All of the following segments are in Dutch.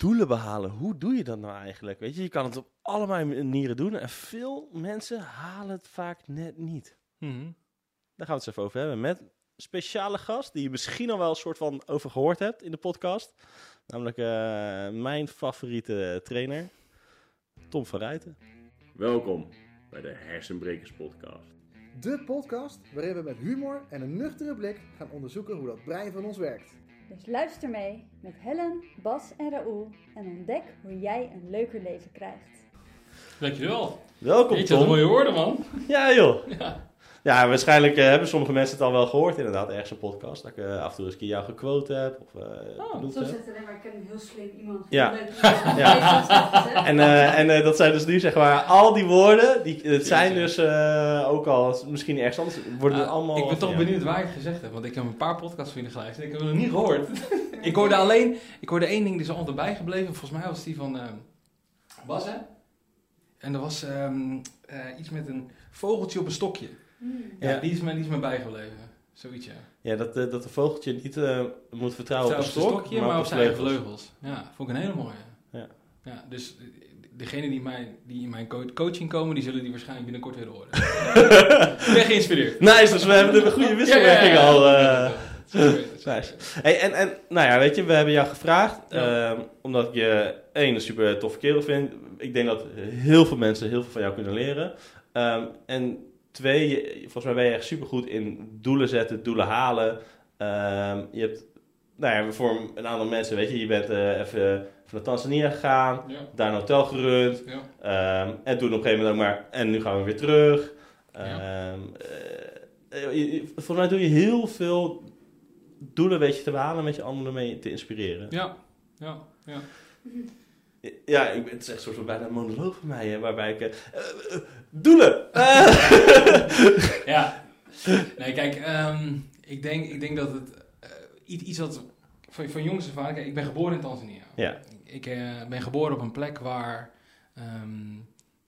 doelen behalen, hoe doe je dat nou eigenlijk? Weet je, je kan het op allerlei manieren doen en veel mensen halen het vaak net niet. Mhm. Daar gaan we het eens even over hebben met een speciale gast die je misschien al wel een soort van over gehoord hebt in de podcast. Namelijk eh, mijn favoriete trainer, Tom van Ruiten. Welkom bij de Hersenbrekers Podcast. De podcast waarin we met humor en een nuchtere blik gaan onderzoeken hoe dat brein van ons werkt. Dus luister mee met Helen, Bas en Raoul en ontdek hoe jij een leuker leven krijgt. Dankjewel. Welkom Weet je wat Tom. mooie woorden, man. Ja joh. Ja. Ja, waarschijnlijk eh, hebben sommige mensen het al wel gehoord inderdaad, ergens een podcast. Dat ik eh, af en toe eens een keer jou gequote heb of eh Oh, Zo zegt alleen maar, ik ken een heel slim iemand. Ja. Leuk, Ja. En, eh, en eh, dat zijn dus nu zeg maar al die woorden, die, het zijn dus eh, ook al misschien ergens anders, worden allemaal... ik ben toch ja. benieuwd waar ik het gezegd heb, want ik heb een paar podcasts van jullie geluisterd en ik heb het nog niet gehoord. ik hoorde alleen, ik hoorde één ding die is altijd bijgebleven, volgens mij was die van Bas, hè? En dat was ehm, eh, iets met een vogeltje op een stokje. Ja. Die, is mij, die is mij bijgebleven. Zoiets, ja. Ja, dat, eh, dat een vogeltje niet eh, moet vertrouwen op op een stok, stokje, maar op zijn vleugels. vleugels. Ja, vond ik een hele mooie. Ja. Ja, dus eh, degene die, mij, die in mijn co- coaching komen, die zullen die waarschijnlijk binnenkort willen horen. ik ben geïnspireerd. Nice, dus we hebben een goede wisselwerking Ja, ja, ja. al. Nice. weten. Hey, en, en nou ja, weet je, we hebben jou gevraagd, Ja. ehm, omdat ik je één een super toffe kerel vind. Ik denk dat heel veel mensen heel veel van jou kunnen leren. Ehm, en twee, volgens mij ben je echt super goed in doelen zetten, doelen halen. Ehm, je hebt, nou ja, voor een aantal mensen, weet je, je bent eh, even naar Tanzania gegaan, Ja, daar een hotel gerund. ja. Ehm, en toen op een gegeven moment ook maar, en nu gaan we weer terug. Ja. Ehm, eh, eh, je- je- volgens mij doe je heel veel doelen weet je te behalen met je anderen mee te inspireren. ja, ja, ja. Ja, ik, ben- het is echt een soort van bijna een monoloog van mij, hè, waarbij ik... eh, eh, eh, doelen! Ja. Nee, kijk, ehm, ik, denk, ik denk dat het iets, iets wat van, van jongs af aan... Ik ben geboren in Tanzania. Ja. Ik ben geboren op een plek waar, ehm,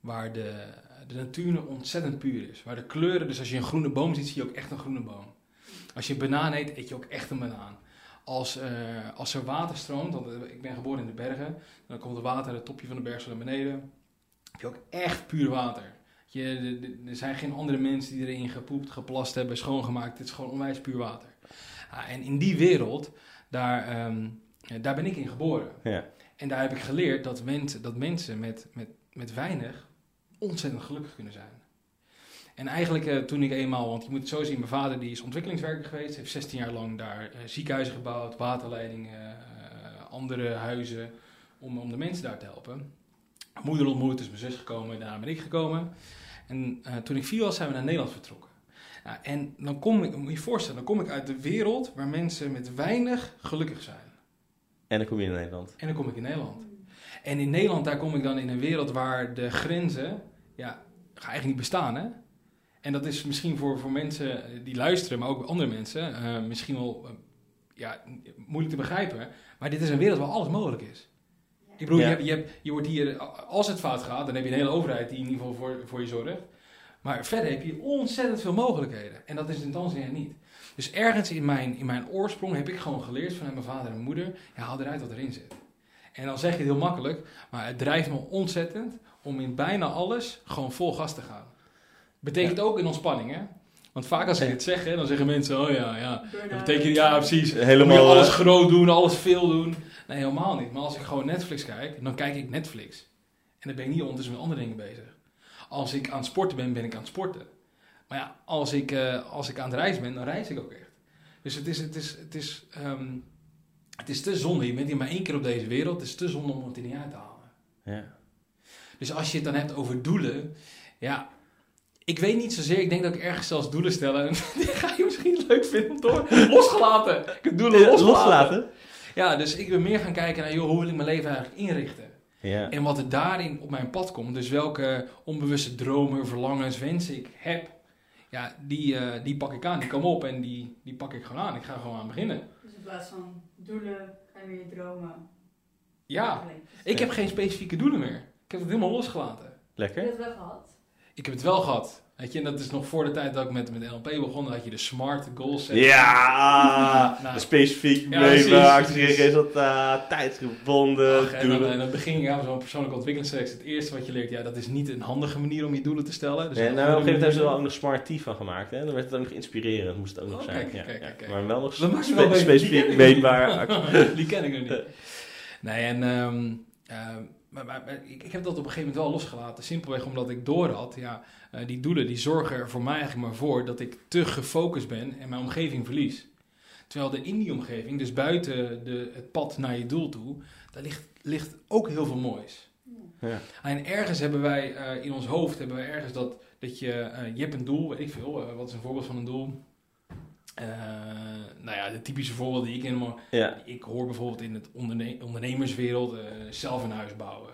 waar de, de natuur ontzettend puur is. Waar de kleuren, dus als je een groene boom ziet, zie je ook echt een groene boom. Als je een banaan eet, eet je ook echt een banaan. Als, eh, als er water stroomt, want eh, ik ben geboren in de bergen, dan komt het water het topje van de berg zo naar beneden. heb je ook echt puur water. Je, er zijn geen andere mensen die erin gepoept, geplast hebben, schoongemaakt. Het is gewoon onwijs puur water. Ah, en in die wereld, daar, ehm, ja, daar ben ik in geboren. Ja. En daar heb ik geleerd dat, mensen dat mensen met, met, met weinig ontzettend gelukkig kunnen zijn. En eigenlijk eh, toen ik eenmaal, want je moet het zo zien, mijn vader die is ontwikkelingswerker geweest, heeft 16 jaar lang daar eh, ziekenhuizen gebouwd, waterleidingen, eh, andere huizen, om, om de mensen daar te helpen. Mijn moeder ontmoet, is mijn zus gekomen, daarna ben ik gekomen. En toen ik vier was, zijn we naar Nederland vertrokken. Nou, en dan kom ik, moet je je voorstellen, dan kom ik uit de wereld waar mensen met weinig gelukkig zijn. En dan kom je in Nederland. En dan kom ik in Nederland. En in Nederland, daar kom ik dan in een wereld waar de grenzen, ja, eigenlijk niet bestaan, hè? En dat is misschien voor, voor mensen die luisteren, maar ook andere mensen, eh, misschien wel eh, ja, moeilijk te begrijpen. Maar dit is een wereld waar alles mogelijk is. Ik bedoel, Ja. je, hebt, je, hebt, je wordt hier, als het fout gaat, dan heb je een hele overheid die in ieder geval voor, voor je zorgt. Maar verder heb je ontzettend veel mogelijkheden. En dat is in Tanzania niet. Dus ergens in mijn, in mijn oorsprong heb ik gewoon geleerd vanuit mijn vader en moeder, ja, haal eruit wat erin zit. En dan zeg je het heel makkelijk, maar het drijft me ontzettend om in bijna alles gewoon vol gas te gaan. Betekent ook in ontspanning, hè? Want vaak als ik dit zeg, hè, dan zeggen mensen, oh ja, ja. Dat betekent, ja, precies. Helemaal... moet je alles groot doen, alles veel doen. Nee, helemaal niet. Maar als ik gewoon Netflix kijk, dan kijk ik Netflix. En dan ben ik niet ondertussen met andere dingen bezig. Als ik aan het sporten ben, ben ik aan het sporten. Maar ja, als ik, eh, als ik aan het reizen ben, dan reis ik ook echt. Dus het is, het is, het is, ehm, het is te zonde. Je bent hier maar één keer op deze wereld. Het is te zonde om het er niet uit te halen. ja. Dus als je het dan hebt over doelen, ja, ik weet niet zozeer. Ik denk dat ik ergens zelfs doelen stel. En die ga je misschien leuk vinden, toch? Losgelaten. Ik heb doelen losgelaten. Losgelaten? Ja, dus ik ben meer gaan kijken naar, joh, hoe wil ik mijn leven eigenlijk inrichten? Ja. En wat er daarin op mijn pad komt, dus welke onbewuste dromen, verlangens, wensen ik heb, ja, die, eh, die pak ik aan, die komen op en die, die pak ik gewoon aan. Ik ga gewoon aan beginnen. Dus in plaats van doelen, ga je weer dromen. Ja, ik heb geen specifieke doelen meer. Ik heb het helemaal losgelaten. Heb je Lekker. dat wel gehad? Ik heb het wel gehad. Weet je, en dat is nog voor de tijd dat ik met, met NLP begon, had je de SMART goals. set. Ja, Nou. specifiek, Ja, precies. resultaat, tijdsgebonden, Ach, en dan, en dan begin je aan zo'n persoonlijke ontwikkelingstraject. Het eerste wat je leert, ja, dat is niet een handige manier om je doelen te stellen. Dus en een nou, op een gegeven moment hebben ze er ook nog Smart T van gemaakt. Hè? Dan werd het ook nog inspirerend, moest het ook nog Oh, zijn. kijk, ja, kijk, ja. kijk. Maar wel nog spe- specifiek meetbaar. Die ken ik nog niet. Nee, en ehm, ehm, maar, maar, maar ik, heb dat op een gegeven moment wel losgelaten. Simpelweg omdat ik door had, ja, eh, die doelen die zorgen er voor mij eigenlijk maar voor dat ik te gefocust ben en mijn omgeving verlies. Terwijl er in die omgeving, dus buiten de, het pad naar je doel toe, daar ligt, ligt ook heel veel moois. Ja. En ergens hebben wij eh, in ons hoofd hebben wij ergens dat, dat je, eh, je hebt een doel, weet ik veel, wat is een voorbeeld van een doel? Eh, nou ja, de typische voorbeelden die ik Ja. ik hoor bijvoorbeeld in het onderne- ondernemerswereld eh, zelf een huis bouwen,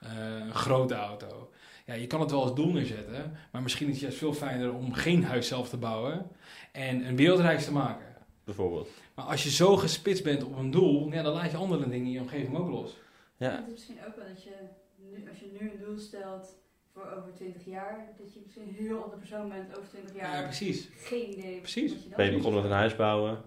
eh, een grote auto. Ja, je kan het wel als doel neerzetten, maar misschien is het juist veel fijner om geen huis zelf te bouwen en een wereldreis te maken. bijvoorbeeld. Maar als je zo gespitst bent op een doel, ja, dan laat je andere dingen in je omgeving ook los. Ja. Het is misschien ook wel dat je, nu, als je nu een doel stelt voor over 20 jaar, dat je misschien een heel andere persoon bent over 20 jaar. Ja, precies. Geen idee Precies. wat je dan Ben je begonnen met een huis bouwen?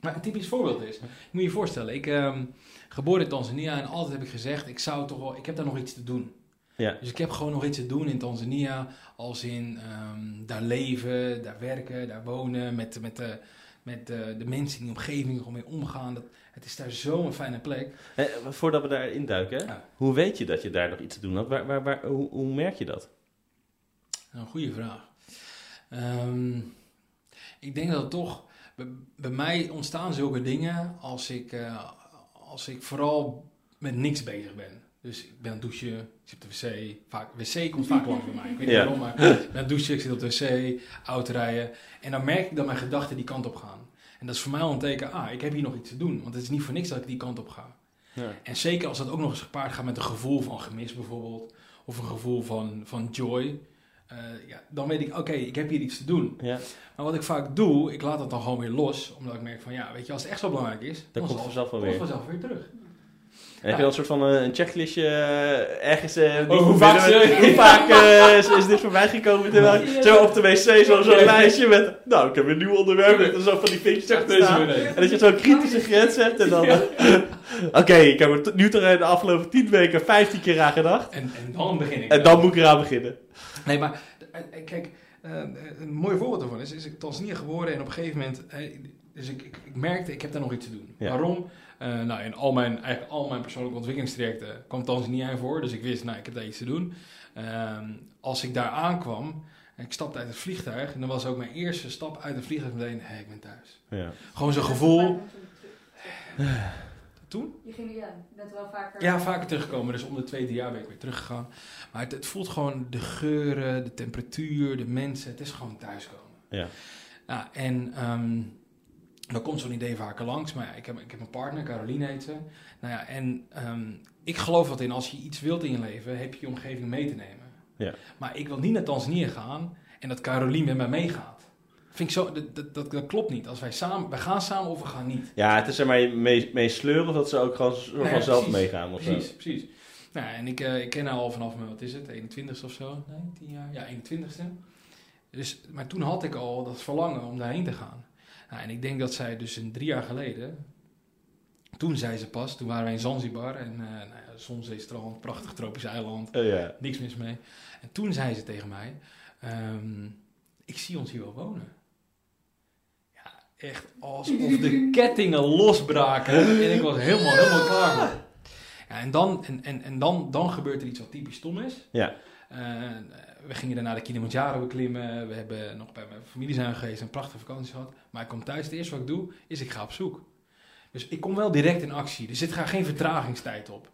Maar een typisch voorbeeld is, je moet je voorstellen, ik ehm geboren in Tanzania en altijd heb ik gezegd, ik zou toch wel, ik heb daar nog iets te doen. Ja. Dus ik heb gewoon nog iets te doen in Tanzania, als in ehm, daar leven, daar werken, daar wonen, met, met, de, met de, de mensen in die omgeving om mee omgaan. Dat, het is daar zo'n fijne plek. Eh, voordat we daarin duiken, Ja. hoe weet je dat je daar nog iets te doen had? Waar, waar, waar, hoe, hoe merk je dat? Een goede vraag. Ehm, ik denk dat het toch, bij, bij mij ontstaan zulke dingen als ik, eh, als ik vooral met niks bezig ben. Dus ik ben aan het douchen, ik zit op de wc. Vaak, wc komt vaak langs bij mij. Ik weet niet Ja. waarom, maar ik ben aan het douchen, ik zit op de wc, autorijden. En dan merk ik dat mijn gedachten die kant op gaan. En dat is voor mij al een teken, ah, ik heb hier nog iets te doen. Want het is niet voor niks dat ik die kant op ga. Ja. En zeker als dat ook nog eens gepaard gaat met een gevoel van gemis bijvoorbeeld. Of een gevoel van, van joy. eh, ja, dan weet ik, oké, ik heb hier iets te doen. Ja. Maar wat ik vaak doe, ik laat het dan gewoon weer los. Omdat ik merk van, ja, weet je, als het echt zo belangrijk is... Dan komt zal- het vanzelf wel komt weer. vanzelf weer terug. En heb je dan een soort van eh, een checklistje eh, ergens... die Oh, hoe vaak hoe is, is dit voorbij gekomen? Terwijl, Ja. zo op de wc, zo- zo'n Ja. lijstje met... Nou, ik heb een nieuw onderwerp. Met zo van die vinkjes. En dat je zo'n kritische grens hebt. En dan... Oké, ik heb er nu toe de afgelopen 10 weken 15 keer aan gedacht. En, en dan begin ik. En dan moet ik eraan beginnen. Nee, maar kijk, een mooi voorbeeld daarvan is, is ik Tanzania geboren en op een gegeven moment, dus ik, ik, ik merkte, ik heb daar nog iets te doen. Ja. Waarom? Eh, nou, in al mijn, eigenlijk al mijn persoonlijke ontwikkelingstrajecten kwam Tanzania voor, dus ik wist, nou, ik heb daar iets te doen. Ehm, als ik daar aankwam, en ik stapte uit het vliegtuig, en dan was ook mijn eerste stap uit het vliegtuig meteen, hé, ik ben thuis. Ja. Gewoon zo'n gevoel. terug- Toen? Je ging, ja, bent wel vaker... Ja, vaker teruggekomen. Dus om de twee, drie jaar ben ik weer teruggegaan. Maar het, het voelt gewoon de geuren, de temperatuur, de mensen. Het is gewoon thuiskomen. Ja. Nou, en ehm, dan komt zo'n idee vaker langs. Maar ja, ik heb, ik heb een partner, Caroline heet ze. Nou ja, en ehm, ik geloof wat in, als je iets wilt in je leven, heb je je omgeving mee te nemen. Ja. Maar ik wil niet naar Tanzania gaan en dat Caroline met mij meegaat. Vind ik zo, dat, dat, dat, dat klopt niet. Als wij samen, wij gaan samen of we gaan niet. Ja, het is zeg maar mee, mee sleuren of dat ze ook gewoon Nee, vanzelf precies. meegaan. Of zo. Precies, precies. Nou, en ik, eh, ik ken haar al vanaf mijn, wat is het, 21ste of zo? Nee, 10 jaar? Ja, 21ste. Dus, maar toen had ik al dat verlangen om daarheen te gaan. Nou, en ik denk dat zij dus een drie jaar geleden, toen zei ze pas, toen waren wij in Zanzibar en eh nou ja, zonzeestrand, prachtig tropisch eiland, Oh, niks mis mee. En toen zei ze tegen mij, ehm, ik zie ons hier wel wonen. Ja, echt alsof de kettingen losbraken en ik was helemaal, helemaal klaar voor. Ja, en dan, en, en, en dan, dan gebeurt er iets wat typisch stom is. Ja. Eh, we gingen daarna de Kilimanjaro beklimmen. We hebben nog bij mijn familie zijn geweest, een prachtige vakantie gehad. Maar ik kom thuis, het eerste wat ik doe, is ik ga op zoek. Dus ik kom wel direct in actie. Er zit ga geen vertragingstijd op.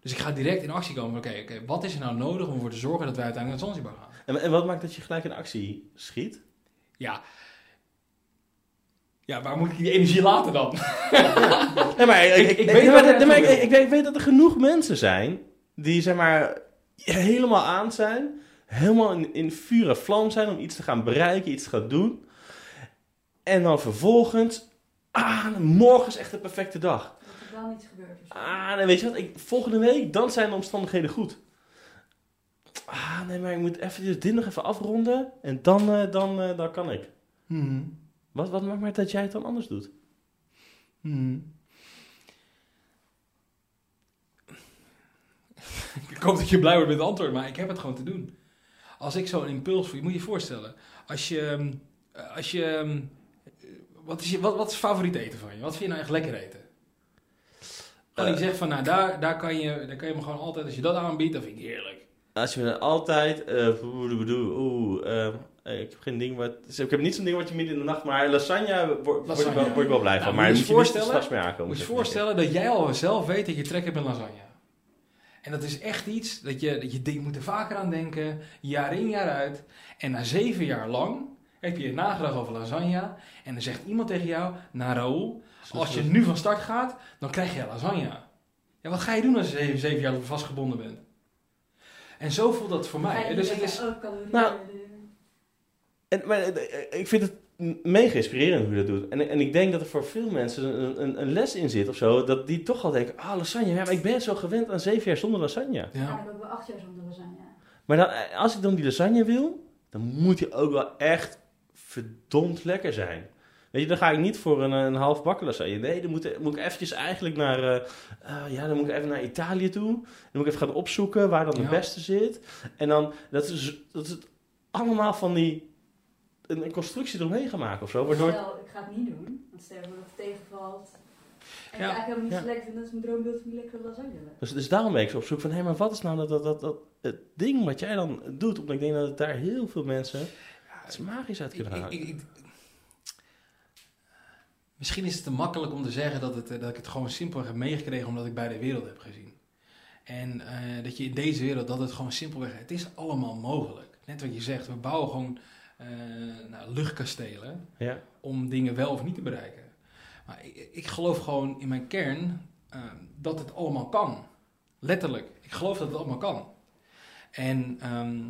Dus ik ga direct in actie komen. Oké, oké, wat is er nou nodig om ervoor te zorgen dat wij uiteindelijk naar Zanzibar gaan? En, en wat maakt dat je gelijk in actie schiet? Ja. Ja, waar moet ik die energie laten dan? Ik weet dat er genoeg mensen zijn die zeg maar helemaal aan zijn, helemaal in, in vuur en vlam zijn om iets te gaan bereiken, iets te gaan doen. En dan vervolgens, ah, morgen is echt de perfecte dag. Dat er wel niets gebeurt. zo. Ah, dan weet je wat, ik, volgende week, dan zijn de omstandigheden goed. Ah, nee, maar ik moet even dit nog even afronden en dan, eh, dan, eh, dan kan ik. Mhm. Wat, wat maakt maar dat jij het dan anders doet? Mhm. ik hoop dat je blij wordt met het antwoord, maar ik heb het gewoon te doen. Als ik zo'n impuls voel, je moet je voorstellen. Als je, ehm, als je, ehm, wat is je, wat, wat is favoriet eten van je? Wat vind je nou echt lekker eten? Je Eh. zegt van, nou daar, daar, kan je, daar kan je me gewoon altijd, als je dat aanbiedt, dat vind ik heerlijk. Als je me dan altijd, eh, oeh, oeh, oeh, eh, eh, ik heb geen ding wat, dus ik heb niet zo'n ding wat je midden in de nacht, maar lasagne word, word, ik, wel, word ik wel blij Nou, van. moet maar je moet je je niet voorstellen- straks mee aankomen. Moet je zeg voorstellen dat jij al zelf weet dat je trek hebt in lasagne. En dat is echt iets dat je, dat je, je moet er vaker aan denken, jaar in jaar uit. En na zeven jaar lang heb je nagedacht over lasagne. En dan zegt iemand tegen jou, nou Raoul, als je nu van start gaat, dan krijg je lasagne. Ja, wat ga je doen als je zeven, zeven jaar vastgebonden bent? En zo voelt dat voor mij. Dus het is, Nou, de- En, maar eh, ik vind het mega inspirerend hoe je dat doet. En, en ik denk dat er voor veel mensen een, een, een les in zit of zo. Dat die toch al denken, ah, lasagne. Ja, maar ik ben zo gewend aan zeven jaar zonder lasagne. Ja, ja. ik heb wel acht jaar zonder lasagne. Maar dan, eh, als ik dan die lasagne wil, dan moet die ook wel echt verdomd lekker zijn. Weet je, dan ga ik niet voor een, een half bakken lasagne. Nee, dan moet, moet ik eventjes eigenlijk naar, eh, eh, ja, dan moet ik even naar Italië toe. Dan moet ik even gaan opzoeken waar dan Ja. het beste zit. En dan, dat is, dat is allemaal van die, een, een constructie eromheen gemaakt of zo. Waardoor, Stel, ik ga het niet doen, want stel dat het tegenvalt. En Ja. ik eigenlijk helemaal niet Ja. lekker vind, dat is mijn droombeeld van die lekkere lasagne. dus, dus daarom ben ik zo op zoek van, hé, maar wat is nou dat, dat, dat, dat, het ding wat jij dan doet? Omdat ik denk dat het daar heel veel mensen iets magisch uit kunnen halen. misschien is het te makkelijk om te zeggen dat, het, eh, dat ik het gewoon simpelweg heb meegekregen omdat ik beide werelden heb gezien. En eh, dat je in deze wereld, dat het gewoon simpelweg, het is allemaal mogelijk. Net wat je zegt, we bouwen gewoon nou, luchtkastelen ja. om dingen wel of niet te bereiken. Maar ik, ik geloof gewoon in mijn kern eh, dat het allemaal kan. Letterlijk. Ik geloof dat het allemaal kan. En, ehm,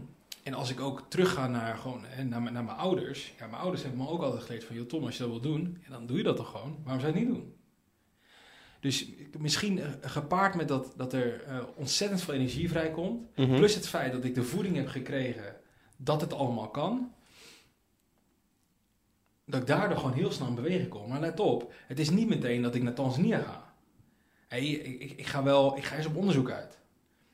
en als ik ook terugga naar, gewoon, hè, naar, mijn- naar mijn ouders. Ja, mijn ouders hebben me ook altijd geleerd van... joh Tom, als je dat wil doen, ja, dan doe je dat toch gewoon. Waarom zou je het niet doen? Dus misschien eh, gepaard met dat, dat er eh, ontzettend veel energie vrijkomt... Mhm. Plus het feit dat ik de voeding heb gekregen dat het allemaal kan. Dat ik daardoor gewoon heel snel in beweging kom. Maar let op, het is niet meteen dat ik naar Tanzania ga. Hey, ik, ik, ik ga wel, ik ga eens op onderzoek uit.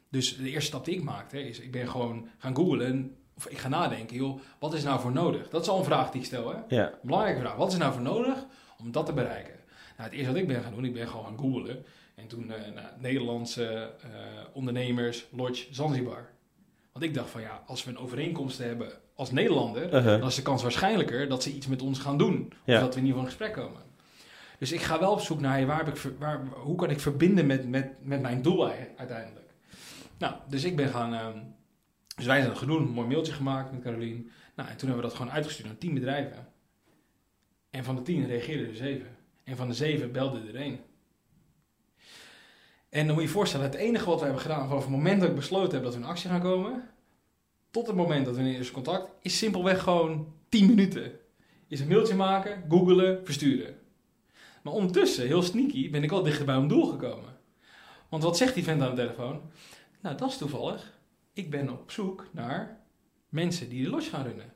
Dus de eerste stap die ik maakte is, ik ben gewoon gaan googlen. Of ik ga nadenken, joh, wat is nou voor nodig? Dat is al een vraag die ik stel, hè? Ja. Belangrijke vraag. Wat is nou voor nodig om dat te bereiken? Nou, het eerste wat ik ben gaan doen, ik ben gewoon gaan googlen. En toen nou, Nederlandse eh, ondernemers, Lodge, Zanzibar. Want ik dacht van ja, als we een overeenkomst hebben als Nederlander, Uh-huh. dan is de kans waarschijnlijker dat ze iets met ons gaan doen. Ja. Of dat we in ieder geval in gesprek komen. Dus ik ga wel op zoek naar hey, waar heb ik, waar, hoe kan ik verbinden met, met, met mijn doel uiteindelijk. Nou, dus ik ben gaan. ehm, dus wij zijn dat gedaan, een mooi mailtje gemaakt met Carolien. Nou, en toen hebben we dat gewoon uitgestuurd naar tien bedrijven. En van de tien reageerden er zeven. En van de zeven belde er één. En dan moet je je voorstellen, het enige wat we hebben gedaan vanaf het moment dat ik besloten heb dat we in actie gaan komen, tot het moment dat we in eerste contact, is simpelweg gewoon 10 minuten. Is een mailtje maken, googelen, versturen. Maar ondertussen, heel sneaky, ben ik al dichter bij mijn doel gekomen. Want wat zegt die vent aan de telefoon? Nou, dat is toevallig. Ik ben op zoek naar mensen die de los gaan runnen.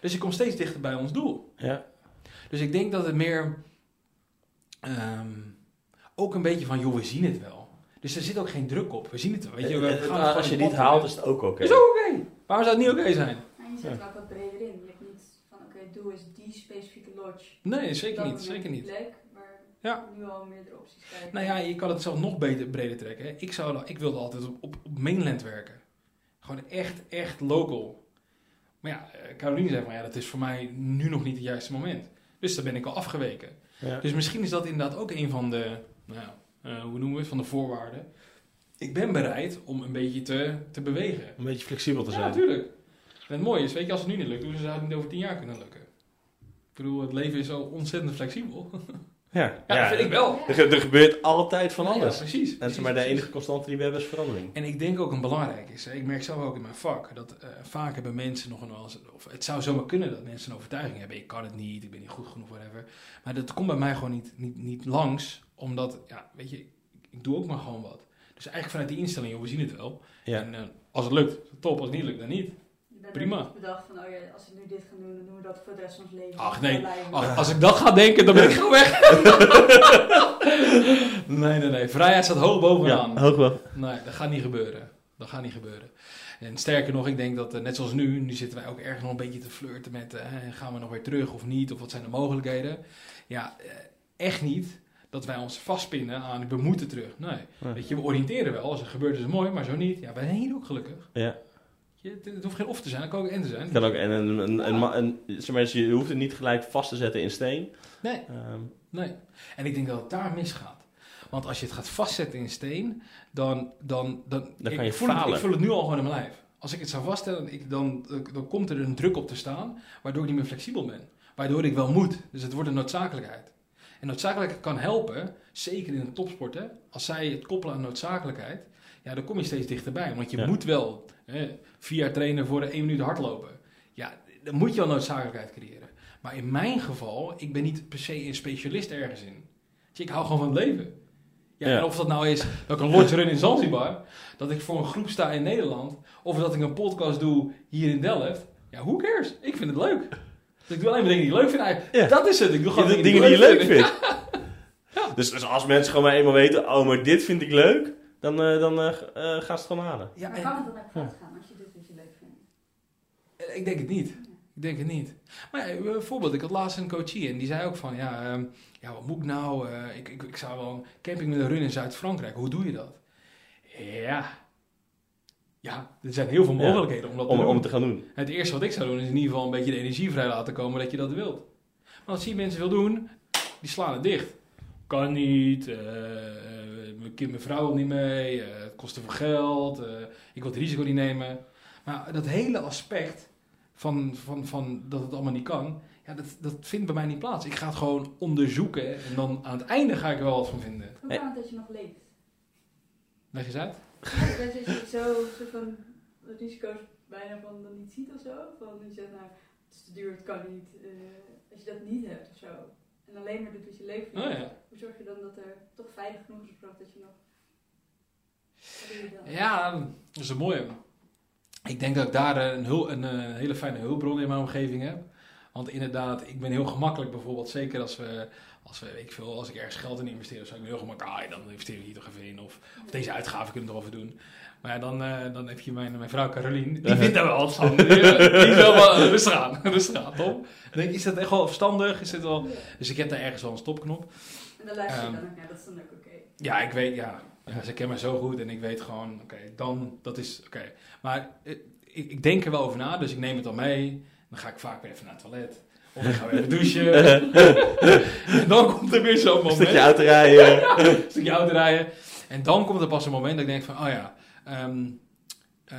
Dus ik kom steeds dichter bij ons doel. Ja. Dus ik denk dat het meer ehm, ook een beetje van, joh, we zien het wel. Dus er zit ook geen druk op. We zien het wel. Weet je, we Eh, gaan als je dit haalt, is het ook oké. is ook oké. Waarom zou het niet oké zijn? En je zet Ja. er ook wat breder in. Je hebt niet van oké, doel is die specifieke lodge. Nee, zeker Dat niet. Zeker niet. Plek, maar Ja. nu al meerdere opties kijken. Nou ja, je kan het zelf nog beter, breder trekken. hè. Ik, zou, ik wilde altijd op, op, op mainland werken. Gewoon echt, echt local. Maar ja, eh, Caroline zei van ja, dat is voor mij nu nog niet het juiste moment. Dus daar ben ik al afgeweken. Ja. Dus misschien is dat inderdaad ook een van de, nou ja, eh, hoe noemen we het, van de voorwaarden. Ik ben bereid om een beetje te, te bewegen. Een beetje flexibel te Ja, zijn. natuurlijk. En het mooie is, weet je, als het nu niet lukt, hoe zou het niet over tien jaar kunnen lukken? Ik bedoel, het leven is zo ontzettend flexibel. Ja, Ja, dat vind ik wel. Er, ge- er gebeurt altijd van alles. precies. en precies, maar de precies. enige constante die we hebben is verandering. En ik denk ook een belangrijk is, ik merk zelf ook in mijn vak, dat eh, vaak hebben mensen nog een, of het zou zomaar kunnen dat mensen een overtuiging hebben, ik kan het niet, ik ben niet goed genoeg, whatever. Maar dat komt bij mij gewoon niet, niet, niet langs, omdat, ja, weet je, ik, ik doe ook maar gewoon wat. Dus eigenlijk vanuit die instelling, joh, we zien het wel. Ja. En eh, als het lukt, top. Als het niet lukt, dan niet. Je bent Prima. niet bedacht van, oh ja, als we nu dit gaan doen, dan doen we dat voor de rest van ons leven. Ach, nee. Ach, als ik dat ga denken, dan ben ik gewoon weg. nee, nee, nee. Vrijheid staat hoog bovenaan. Ja, hoog wel. Nee, dat gaat niet gebeuren. Dat gaat niet gebeuren. En sterker nog, ik denk dat, eh, net zoals nu, nu zitten wij ook erg nog een beetje te flirten met, eh, gaan we nog weer terug of niet, of wat zijn de mogelijkheden. Ja, eh, echt niet dat wij ons vastpinnen aan, we moeten terug. Nee, weet je, we oriënteren wel. Als het gebeurt is het mooi, maar zo niet. Ja, wij zijn hier ook gelukkig. Ja. Je, het, hoeft geen of te zijn, het kan ook en te zijn. Het kan ook, en ma- een, zeg maar, dus je hoeft het niet gelijk vast te zetten in steen. Nee. Ehm, Nee. En ik denk dat het daar misgaat. Want als je het gaat vastzetten in steen, dan... Dan, dan, Dan ik, kan je ik voel het, ik voel het nu al gewoon in mijn lijf. Als ik het zou vaststellen, ik, dan, dan komt er een druk op te staan, waardoor ik niet meer flexibel ben. Waardoor ik wel moet. Dus het wordt een noodzakelijkheid. En noodzakelijkheid kan helpen, zeker in een topsport. Hè? Als zij het koppelen aan noodzakelijkheid, ja, dan kom je steeds dichterbij. Want je Ja. moet wel hè, vier jaar trainen voor de één minuut hardlopen. Ja, dan moet je al noodzakelijkheid creëren. Maar in mijn geval, ik ben niet per se een specialist ergens in. Ik hou gewoon van het leven. Ja, Ja. En of dat nou is dat ik een lodge run in Zanzibar, dat ik voor een groep sta in Nederland, of dat ik een podcast doe hier in Delft. Ja, who cares? Ik vind het leuk. Dus ik doe alleen maar dingen die ik leuk vind. eigenlijk. Ja. Dat is het. Ik doe gewoon dingen, dingen die je leuk vind. vindt. Dus, dus als mensen gewoon maar eenmaal weten, oh, maar dit vind ik leuk, dan, eh, dan eh, eh, gaan ze het gewoon halen. Ja, maar en- kan het dan ook fout gaan als je dit wat je leuk vindt? Ik denk het niet. Ik denk het niet. Maar ja, bijvoorbeeld, ik had laatst een coachie en die zei ook van, ja, ehm, ja wat moet ik nou? Eh, ik, ik, ik zou wel een camping met een run in Zuid-Frankrijk. Hoe doe je dat? Ja. Ja, er zijn heel veel Ja. mogelijkheden om dat te Om, doen. om het te gaan doen. Het eerste wat ik zou doen is in ieder geval een beetje de energie vrij laten komen dat je dat wilt. Maar als je mensen wil doen, die slaan het dicht. Kan niet, mijn kind, mijn vrouw wil niet mee, eh, het kost te veel geld, eh, ik wil het risico niet nemen. Maar dat hele aspect van, van, van dat het allemaal niet kan, ja, dat, dat vindt bij mij niet plaats. Ik ga het gewoon onderzoeken en dan aan het einde ga ik er wel wat van vinden. Hoe kan het dat je nog leeft? Leg eens uit. Ja, dat je zo soort van risico's bijna van dan niet ziet of zo. Van je zegt, nou, het is te duur, het kan niet. eh, als je dat niet hebt of zo. En alleen maar doet wat je leuk vindt. Oh ja. Hoe zorg je dan dat er toch veilig genoeg is voor dat je nog... Je? Ja, dat is een mooie. Ik denk dat ik daar eh, een, hul, een, eh, hele fijne hulpbron in mijn omgeving heb. Want inderdaad, ik ben heel gemakkelijk bijvoorbeeld, zeker als we, als we, weet ik veel, als ik ergens geld in investeer, dan zou ik heel gemakkelijk, ah, dan investeer ik hier toch even in. Of, of deze uitgave kunnen we toch even doen. Maar ja, dan, eh, dan heb je mijn, mijn vrouw Caroline, die vindt daar wel van. Die, eh, die is wel wel rustig aan, rustig aan, toch? Dan denk ik, is dat echt wel verstandig? Is dit wel... Dus ik heb daar ergens wel een stopknop. En dan luister je Ehm, dan ook naar, dat is dan ook oké. Ja, ik weet, ja. ja ze kennen mij zo goed en ik weet gewoon, oké, dan, dat is, oké. Maar eh, ik, ik denk er wel over na, dus ik neem het dan mee. Dan ga ik vaak weer even naar het toilet. Of ik ga weer even douchen. en dan komt er weer zo'n moment. stukje uit te rijden. een stukje auto rijden. En dan komt er pas een moment dat ik denk van, oh ja. ehm, eh,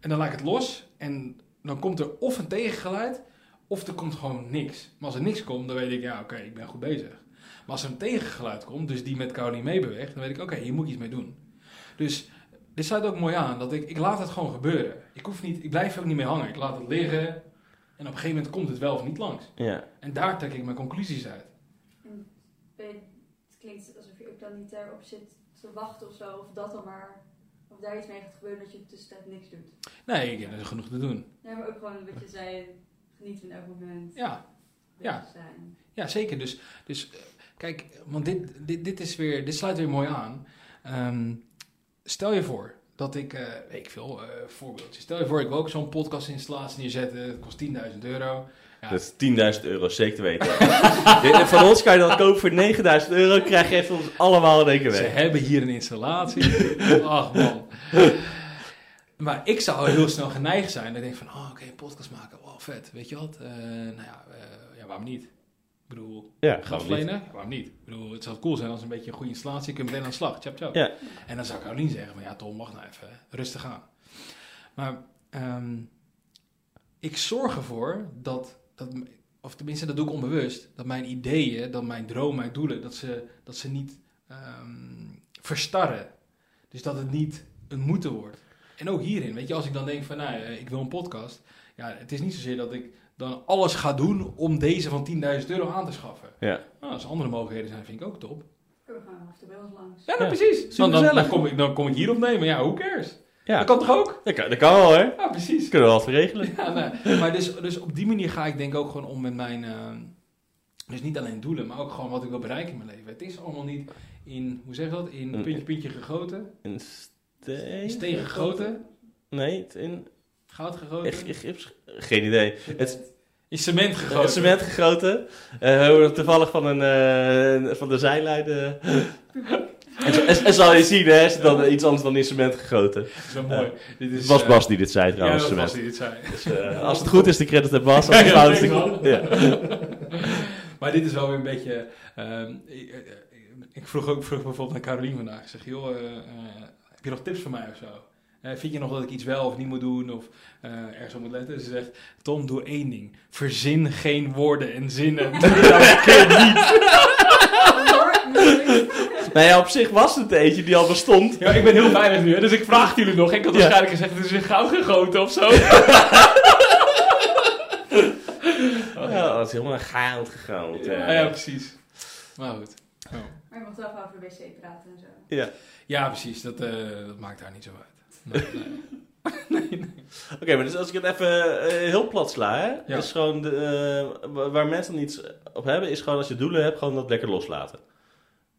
en dan laat ik het los. En dan komt er of een tegengeluid, of er komt gewoon niks. Maar als er niks komt, dan weet ik, ja, oké, ik ben goed bezig. Maar als er een tegengeluid komt, dus die met Caroline meebeweegt, dan weet ik, oké, hier moet ik iets mee doen. Dus dit sluit ook mooi aan, dat ik, ik laat het gewoon gebeuren. Ik, hoef niet, ik blijf er ook niet mee hangen. Ik laat het liggen. En op een gegeven moment komt het wel of niet langs. Ja. En daar trek ik mijn conclusies uit. En ben het klinkt alsof je ook dan niet daarop zit te wachten of zo. Of dat dan maar... Of daar iets mee gaat gebeuren dat je tussentijd niks doet. Nee, ik heb er genoeg te doen. Ja, maar ook gewoon wat je zei, geniet van elk moment. Ja, ja. zijn. Ja, zeker. Dus, dus eh, kijk, want dit, dit, dit, is weer, dit sluit weer mooi aan. Ehm, stel je voor dat ik, eh, weet ik veel, eh voorbeeldje. Stel je voor, ik wil ook zo'n podcastinstallatie neerzetten. Het kost 10.000 euro. Ja. Dat is 10.000 euro, zeker te weten. Van ons kan je dat kopen voor 9.000 euro, krijg je even ons allemaal in één keer Ze weg. hebben hier een installatie. Ach man. Maar ik zou heel snel geneigd zijn. Dat ik denk van, oh, oké, podcast maken. Wow, vet. Weet je wat? Eh, nou ja, ja, waarom niet? Ik bedoel, Ja? Ja, waarom niet? Ik bedoel, het zou cool zijn als een beetje een goede installatie. Kun je meteen aan de slag. Tjap, tjap. Ja. En dan zou Caroline zeggen van, ja Tom, wacht nou even. Rustig aan. Maar ehm, ik zorg ervoor dat, dat, of tenminste dat doe ik onbewust, dat mijn ideeën, dat mijn dromen, mijn doelen, dat ze, dat ze niet ehm, verstarren. Dus dat het niet een moeten wordt. En ook hierin, weet je, als ik dan denk van, nou, eh, ik wil een podcast. Ja, het is niet zozeer dat ik dan alles ga doen om deze van 10.000 euro aan te schaffen. Ja. Nou, als er andere mogelijkheden zijn, vind ik ook top. We gaan af bij ons langs. Ja, nou, Ja, precies. Dan, dan, kom ik, dan kom ik hier opnemen. Ja, who cares? Ja, Dat kan toch ook? dat kan, dat kan wel, hè? Ja, precies. Kunnen we altijd regelen. Ja, nee. Maar dus, dus op die manier ga ik denk ik ook gewoon om met mijn... eh, dus niet alleen doelen, maar ook gewoon wat ik wil bereiken in mijn leven. Het is allemaal niet in, hoe zeg je dat? In Een- puntje, puntje gegoten. In steen? Steen gegoten. Nee, het in... Goud gegoten. Geen idee. Het, In cement gegoten. het cement gegoten. Eh, we toevallig van, een, eh, van de zijlijn... eh, en, zal je zien, hè, is dan iets anders dan in cement gegoten. Dat is wel mooi. Dit is, was eh, Bas die dit zei Ja, trouwens, was cement. die dit zei. Dus, eh, als het goed is, de credit aan Bas. Als Ja, het ja, fout is, ja. Maar dit is wel weer een beetje... ehm, ik, eh, vroeg ook vroeg bijvoorbeeld aan Carolien vandaag. Ik zeg, joh, eh, eh, heb je nog tips voor mij of zo? Eh, vind je nog dat ik iets wel of niet moet doen of eh, ergens op moet letten? Ze zegt, Tom, doe één ding. Verzin geen woorden en zinnen. Dat een keer niet. Nou ja, op zich was het eentje die al bestond. Ja, ik ben heel weinig nu, hè, dus ik vraag jullie nog. Ik had Ja. waarschijnlijk gezegd, het is in goud gegoten of zo. Ja, dat is helemaal goud gegaan. Ja, ja, precies. Maar goed. Oh. Maar je mag wel even over de wc praten en zo. Ja. Ja, precies. Dat, eh, dat maakt daar niet zo uit. Nee, nee. Oké, maar dus als ik het even eh, heel plat sla, hè, Ja. is gewoon de, eh, wa- waar mensen dan iets op hebben, is gewoon als je doelen hebt, gewoon dat lekker loslaten.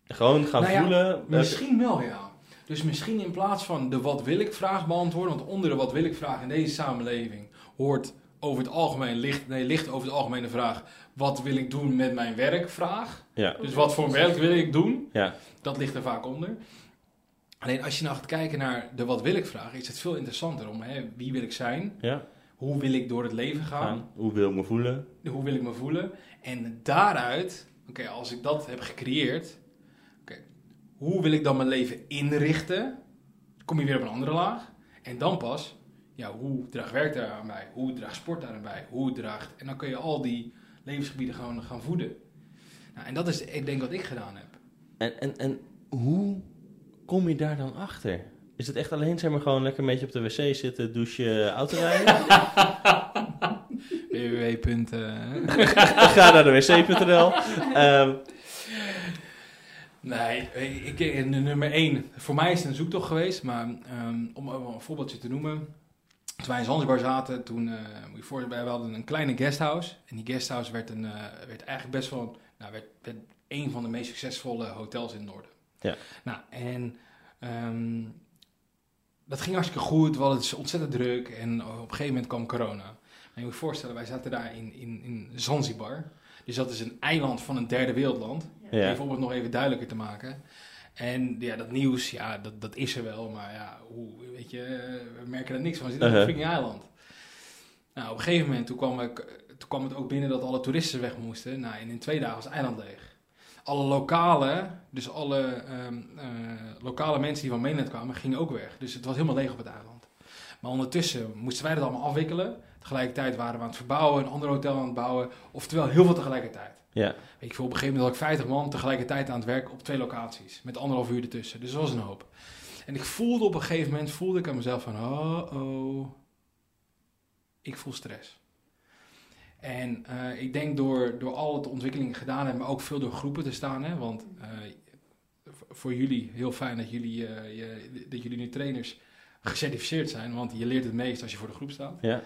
En gewoon gaan Nou ja, voelen. Misschien wel, ja. Dus misschien in plaats van de wat wil ik vraag beantwoorden, want onder de wat wil ik vraag in deze samenleving hoort over het algemeen, ligt, nee, ligt over het algemeen de vraag, wat wil ik doen met mijn werk vraag. Ja, Dus wat voor werk wil ik doen, ja, dat ligt er vaak onder. Alleen als je nou gaat kijken naar de wat wil ik vraag, is het veel interessanter om hè, wie wil ik zijn, ja. hoe wil ik door het leven gaan. Hoe wil ik me voelen? hoe wil ik me voelen. En daaruit, oké, als ik dat heb gecreëerd, oké, hoe wil ik dan mijn leven inrichten? Kom je weer op een andere laag. En dan pas, ja, hoe draagt werk daar aan bij? Hoe draagt sport daar aan bij? Hoe draagt... En dan kun je al die levensgebieden gewoon gaan voeden. Nou, en dat is, ik denk, wat ik gedaan heb. En, en, en hoe kom je daar dan achter? Is het echt alleen zeg maar gewoon lekker een beetje op de wc zitten, douchen, autorijden? www. Ga naar de wc.nl. Ehm, Nee, ik, ik, nummer één. Voor mij is het een zoektocht geweest, maar ehm, om een voorbeeldje te noemen. Toen wij in Zanzibar zaten, toen, eh moet je voorstellen, we hadden een kleine guesthouse. En die guesthouse werd, een, eh, werd eigenlijk best wel, nou, werd, werd een van de meest succesvolle hotels in het noorden. Ja. Nou, en ehm, dat ging hartstikke goed, hadden het ontzettend druk en op een gegeven moment kwam corona. Maar je moet je voorstellen, wij zaten daar in, in, in Zanzibar. Dus dat is een eiland van een derde wereldland. ja. Even om het nog even duidelijker te maken. En ja, dat nieuws, ja, dat, dat is er wel, maar ja, hoe, weet je, we merken er niks van. We zitten op een Uh-huh. freaking eiland. Nou, op een gegeven moment, toen kwam, ik, toen kwam het ook binnen dat alle toeristen weg moesten. Nou, en in twee dagen was het eiland leeg. Alle lokale, dus alle ehm, eh, lokale mensen die van Mainland kwamen, gingen ook weg. Dus het was helemaal leeg op het eiland. Maar ondertussen moesten wij dat allemaal afwikkelen. Tegelijkertijd waren we aan het verbouwen, een ander hotel aan het bouwen. Oftewel, heel veel tegelijkertijd. ja. Weet je veel, op een gegeven moment had ik 50 man tegelijkertijd aan het werk op twee locaties. Met anderhalf uur ertussen. Dus dat was een hoop. En ik voelde op een gegeven moment, voelde ik aan mezelf van, oh, oh, ik voel stress. En eh, ik denk door, door al het ontwikkelingen gedaan hebben, maar ook veel door groepen te staan. Hè, want eh, voor jullie, heel fijn dat jullie, eh, je, dat jullie nu trainers gecertificeerd zijn. Want je leert het meest als je voor de groep staat. ja.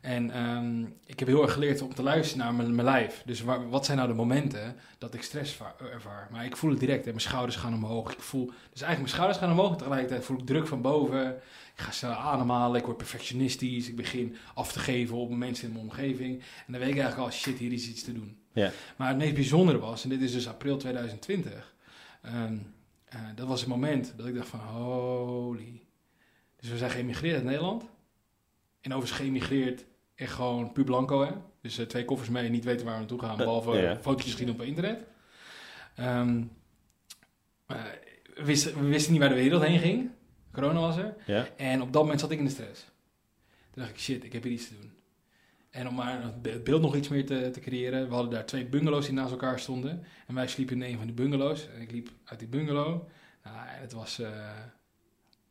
En ehm, ik heb heel erg geleerd om te luisteren naar mijn, mijn lijf. Dus waar- wat zijn nou de momenten dat ik stress va- ervaar? Maar ik voel het direct. Mijn schouders gaan omhoog. Ik voel, dus eigenlijk mijn schouders gaan omhoog. En tegelijkertijd voel ik druk van boven. Ik ga snel ademhalen. Ik word perfectionistisch. Ik begin af te geven op mensen in mijn omgeving. En dan weet ik eigenlijk al, shit, hier is iets te doen. Maar het meest bijzondere was, en dit is dus april 2020. ehm, eh, dat was het moment dat ik dacht van, holy. Dus we zijn geëmigreerd uit Nederland. En overigens geëmigreerd echt gewoon puur blanco, hè. Dus eh, twee koffers mee, niet weten waar we naartoe gaan, Eh, behalve ja. fotootjes zien op internet. Ehm, eh, we, wisten, we wisten niet waar de wereld heen ging. Corona was er. ja. En op dat moment zat ik in de stress. Toen dacht ik, shit, ik heb hier iets te doen. En om maar het be- het beeld nog iets meer te, te creëren, we hadden daar twee bungalows die naast elkaar stonden. En wij sliepen in een van die bungalows. En ik liep uit die bungalow. Nou, en het was eh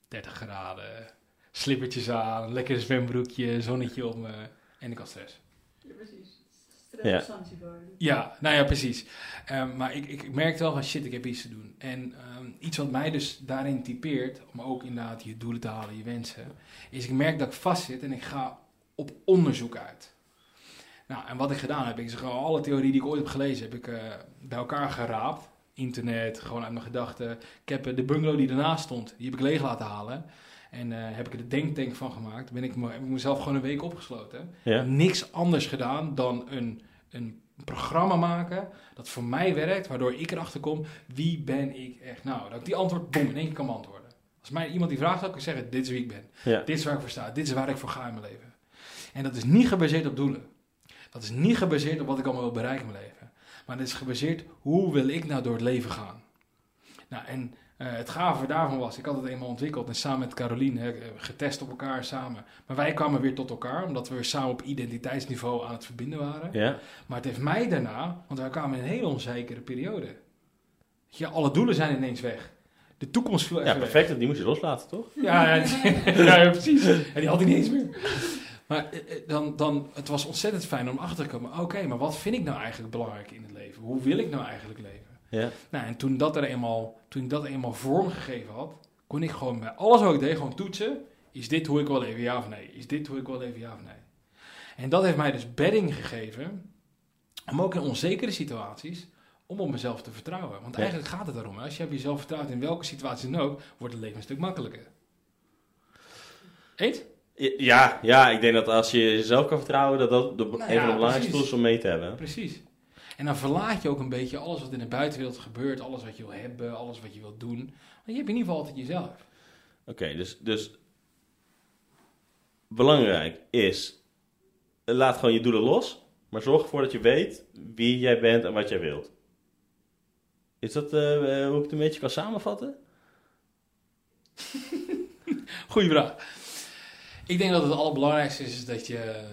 30 graden, slippertjes aan, lekker zwembroekje, zonnetje op me. En ik had stress. Ja, precies. Ja. Ja, nou ja, precies. Ehm, maar ik, ik, ik merkte wel van shit, ik heb iets te doen. En ehm, iets wat mij dus daarin typeert, om ook inderdaad je doelen te halen, je wensen, is ik merk dat ik vastzit en ik ga op onderzoek uit. Nou, en wat ik gedaan heb, ik zeg gewoon alle theorieën die ik ooit heb gelezen, heb ik eh, bij elkaar geraapt. Internet, gewoon uit mijn gedachten. Ik heb eh, de bungalow die ernaast stond, die heb ik leeg laten halen. En eh, heb ik er de denktank van gemaakt. Ben ik, me, heb ik mezelf gewoon een week opgesloten Ja. niks anders gedaan dan een, een programma maken dat voor mij werkt, waardoor ik erachter kom, wie ben ik echt nou? Dat ik die antwoord, boem, in één keer kan beantwoorden. Als mij iemand die vraagt, dan kan ik zeggen, dit is wie ik ben. Ja. Dit is waar ik voor sta. Dit is waar ik voor ga in mijn leven. En dat is niet gebaseerd op doelen. Dat is niet gebaseerd op wat ik allemaal wil bereiken in mijn leven. Maar dat is gebaseerd, hoe wil ik nou door het leven gaan? Nou, en het gave daarvan was, ik had het eenmaal ontwikkeld en samen met Caroline, hè, getest op elkaar samen. Maar wij kwamen weer tot elkaar, omdat we weer samen op identiteitsniveau aan het verbinden waren. Ja. Maar het heeft mij daarna, want wij kwamen in een hele onzekere periode. Je, alle doelen zijn ineens weg. De toekomst viel ja, weg. perfect. Die moet je loslaten, toch? Ja, ja, ja, ja, precies. En die had hij niet eens meer. Maar eh, eh, dan, dan, het was ontzettend fijn om achter te komen. Oké, maar wat vind ik nou eigenlijk belangrijk in het leven? Hoe wil ik nou eigenlijk leven? Ja. Nou, en toen dat er eenmaal, toen ik dat eenmaal vormgegeven had, kon ik gewoon bij alles wat ik deed gewoon toetsen. Is dit hoe ik wil leven, ja of nee? Is dit hoe ik wil leven, ja of nee? En dat heeft mij dus bedding gegeven, om ook in onzekere situaties, om op mezelf te vertrouwen. Want Ja. eigenlijk gaat het daarom. Hè? Als je op jezelf vertrouwt in welke situatie dan ook, wordt het leven een stuk makkelijker. Eet? Ja, ja, ik denk dat als je jezelf kan vertrouwen, dat dat de, Nou een ja, van de belangrijkste tools is om mee te hebben. Precies. En dan verlaat je ook een beetje alles wat in de buitenwereld gebeurt, alles wat je wil hebben, alles wat je wil doen. Want je hebt in ieder geval altijd jezelf. Oké, dus, dus belangrijk is, laat gewoon je doelen los, maar zorg ervoor dat je weet wie jij bent en wat jij wilt. Is dat eh, eh, hoe ik het een beetje kan samenvatten? Goeie vraag. Ik denk dat het allerbelangrijkste is, is dat je...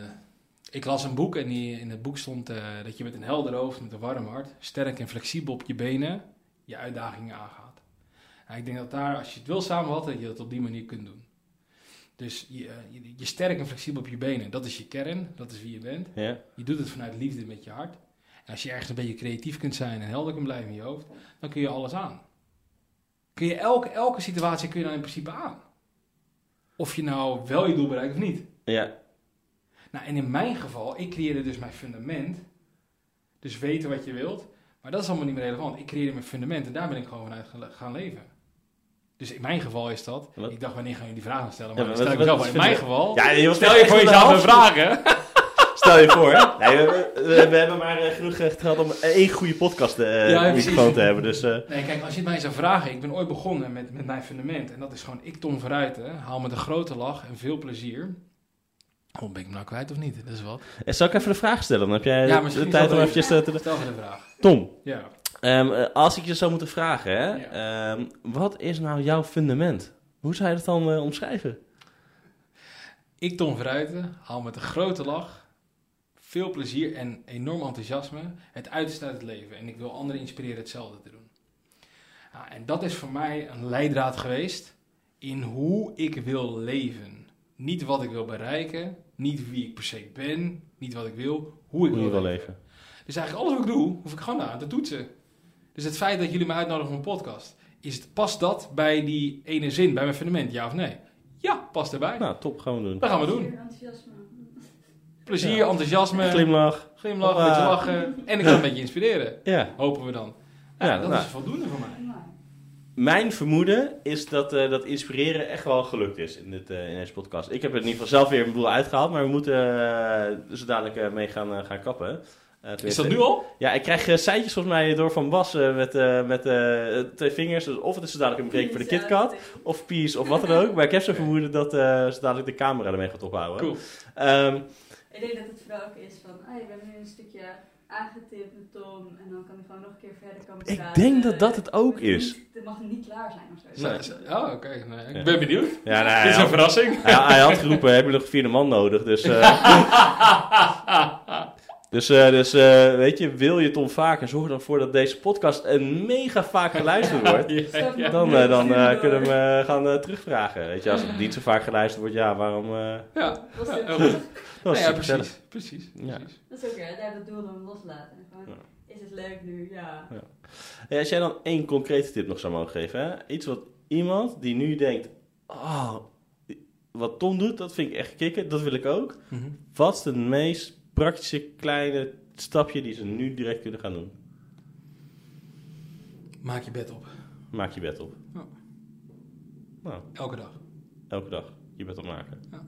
Ik las een boek en die, in het boek stond eh, dat je met een helder hoofd, met een warm hart, sterk en flexibel op je benen, je uitdagingen aangaat. Nou, ik denk dat daar, als je het wil samenvatten, dat je dat op die manier kunt doen. Dus je, eh, je, je sterk en flexibel op je benen, dat is je kern, dat is wie je bent. Ja, Je doet het vanuit liefde met je hart. En als je ergens een beetje creatief kunt zijn en helder kunt blijven in je hoofd, dan kun je alles aan. Kun je elke, elke situatie kun je dan in principe aan. Of je nou wel je doel bereikt of niet. ja, Nou, en in mijn geval, ik creëerde dus mijn fundament. Dus weten wat je wilt. Maar dat is allemaal niet meer relevant. Ik creëerde mijn fundament en daar ben ik gewoon vanuit gaan leven. Dus in mijn geval is dat. Wat? Ik dacht, wanneer ga je die vragen stellen? Ja, Maar dan stel wat- ik mezelf. In mijn geval. ja je Stel je voor de jezelf een vragen. Stel je voor? Nee, we, we, we hebben maar eh, genoeg eh, geld om één goede podcast eh Ja, microfoon te hebben. Dus Nee, kijk, als je het mij zou vragen, ik ben ooit begonnen met, met mijn fundament. En dat is gewoon, ik Tom Verruiten, haal met een grote lach en veel plezier. Oh, ben ik hem nou kwijt of niet? Dat is wat. eh, zal ik even de vraag stellen? Dan heb jij Ja, de- tijd om eventjes eh, te... Stel me de vraag. Tom, Ja. ehm, eh, als ik je zou moeten vragen, hè, ehm, wat is nou jouw fundament? Hoe zou je dat dan omschrijven? Ik Tom Verruiten, haal met een grote lach, veel plezier en enorm enthousiasme het uiterste uit het leven. En ik wil anderen inspireren hetzelfde te doen. Ja, en dat is voor mij een leidraad geweest in hoe ik wil leven. Niet wat ik wil bereiken, niet wie ik per se ben, niet wat ik wil, hoe ik Hoe je wil wil leven. leven? Dus eigenlijk alles wat ik doe, hoef ik gewoon aan te toetsen. Dus het feit dat jullie me uitnodigen voor een podcast, is het, past dat bij die ene zin, bij mijn fundament, ja of nee? Ja, past erbij. Nou, top, gaan we doen. Dat gaan we doen. Plezier, enthousiasme. Plezier, Ja. enthousiasme, Glimlach. glimlach, een beetje lachen. En ik kan een beetje inspireren, Ja. hopen we dan. Ja, Ja, dat nou. is voldoende voor mij. Mijn vermoeden is dat, eh, dat inspireren echt wel gelukt is in, dit, eh, in deze podcast. Ik heb er in ieder geval zelf weer een boel uitgehaald, maar we moeten uh, zo dadelijk eh, mee gaan, eh, gaan kappen. Eh, Is dat nu al? Ja, ik krijg uh, seintjes volgens mij door van Bas eh, met, eh, met eh, twee vingers. Dus of het is zo dadelijk een break voor de KitKat, of Peace, of wat dan ook. Maar ik heb zo'n vermoeden dat eh zo dadelijk de camera ermee gaat ophouden. Cool. Ehm, Ik denk dat het vooral ook is van, ah, je bent nu een stukje aangetipt met Tom en dan kan hij gewoon nog een keer verder komen Ik praten. denk dat dat het ook is. Mag niet klaar zijn of zo. Oh, oké. Nee, ik Ja. ben benieuwd. ja, nou, Dit is hij, een verrassing. hij, hij had geroepen, heb je nog een vierde man nodig? Dus, eh, Dus, eh, dus eh, weet je, wil je Tom vaker, zorg ervoor dat deze podcast een mega vaak geluisterd wordt. Ja, ja. Dan, dan eh, kunnen we hem gaan eh, terugvragen. Weet je, als het niet zo vaak geluisterd wordt, ja, waarom... eh Ja, Was ja, dit- heel goed. dat was ja, super precies. Precies. Ja. precies. Dat is ook weer, daar dat doel dan loslaten. En gewoon, Ja. Is het leuk nu? Ja. Ja, als jij dan één concrete tip nog zou mogen geven, hè? iets wat iemand die nu denkt, oh, wat Tom doet, dat vind ik echt kicken, dat wil ik ook. Mhm. Wat is de meest praktische kleine stapje die ze nu direct kunnen gaan doen? Maak je bed op. Maak je bed op. Ja. Nou, Elke dag. elke dag je bed opmaken. Ja.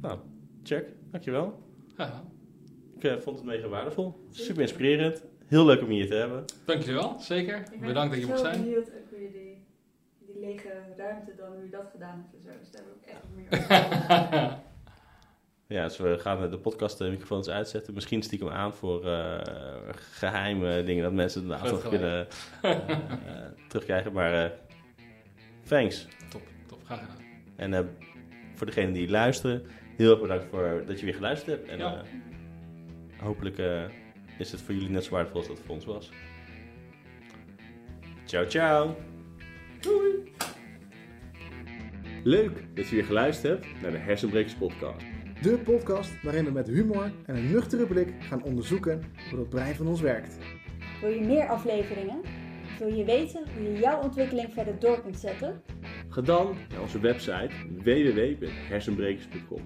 Nou, check. Dankjewel. Ja. Ik eh, vond het mega waardevol. Super inspirerend. Heel leuk om hier te hebben. Dank jullie wel, zeker. Ik ben Bedankt dat je mocht zijn. benieuwd ook hoe je die, lege ruimte dan, hoe je dat gedaan hebt en zo. Dus daar heb ik echt meer over. Ja, dus we gaan de podcast de microfoons uitzetten. Misschien stiekem aan voor eh, geheime dingen dat mensen nog Vet kunnen eh, eh, terugkrijgen. Maar eh, thanks. Top, top. Graag gedaan. En eh, voor degenen die luisteren, heel erg bedankt voor dat je weer geluisterd hebt. En Ja. Hopelijk eh, is het voor jullie net zo waardevol als dat het voor ons was. Ciao, ciao. Leuk dat je weer geluisterd hebt naar de Hersenbrekers podcast. De podcast waarin we met humor en een nuchtere blik gaan onderzoeken hoe dat brein van ons werkt. Wil je meer afleveringen? Wil je weten hoe je jouw ontwikkeling verder door kunt zetten? Ga dan naar onze website www.hersenbrekers.com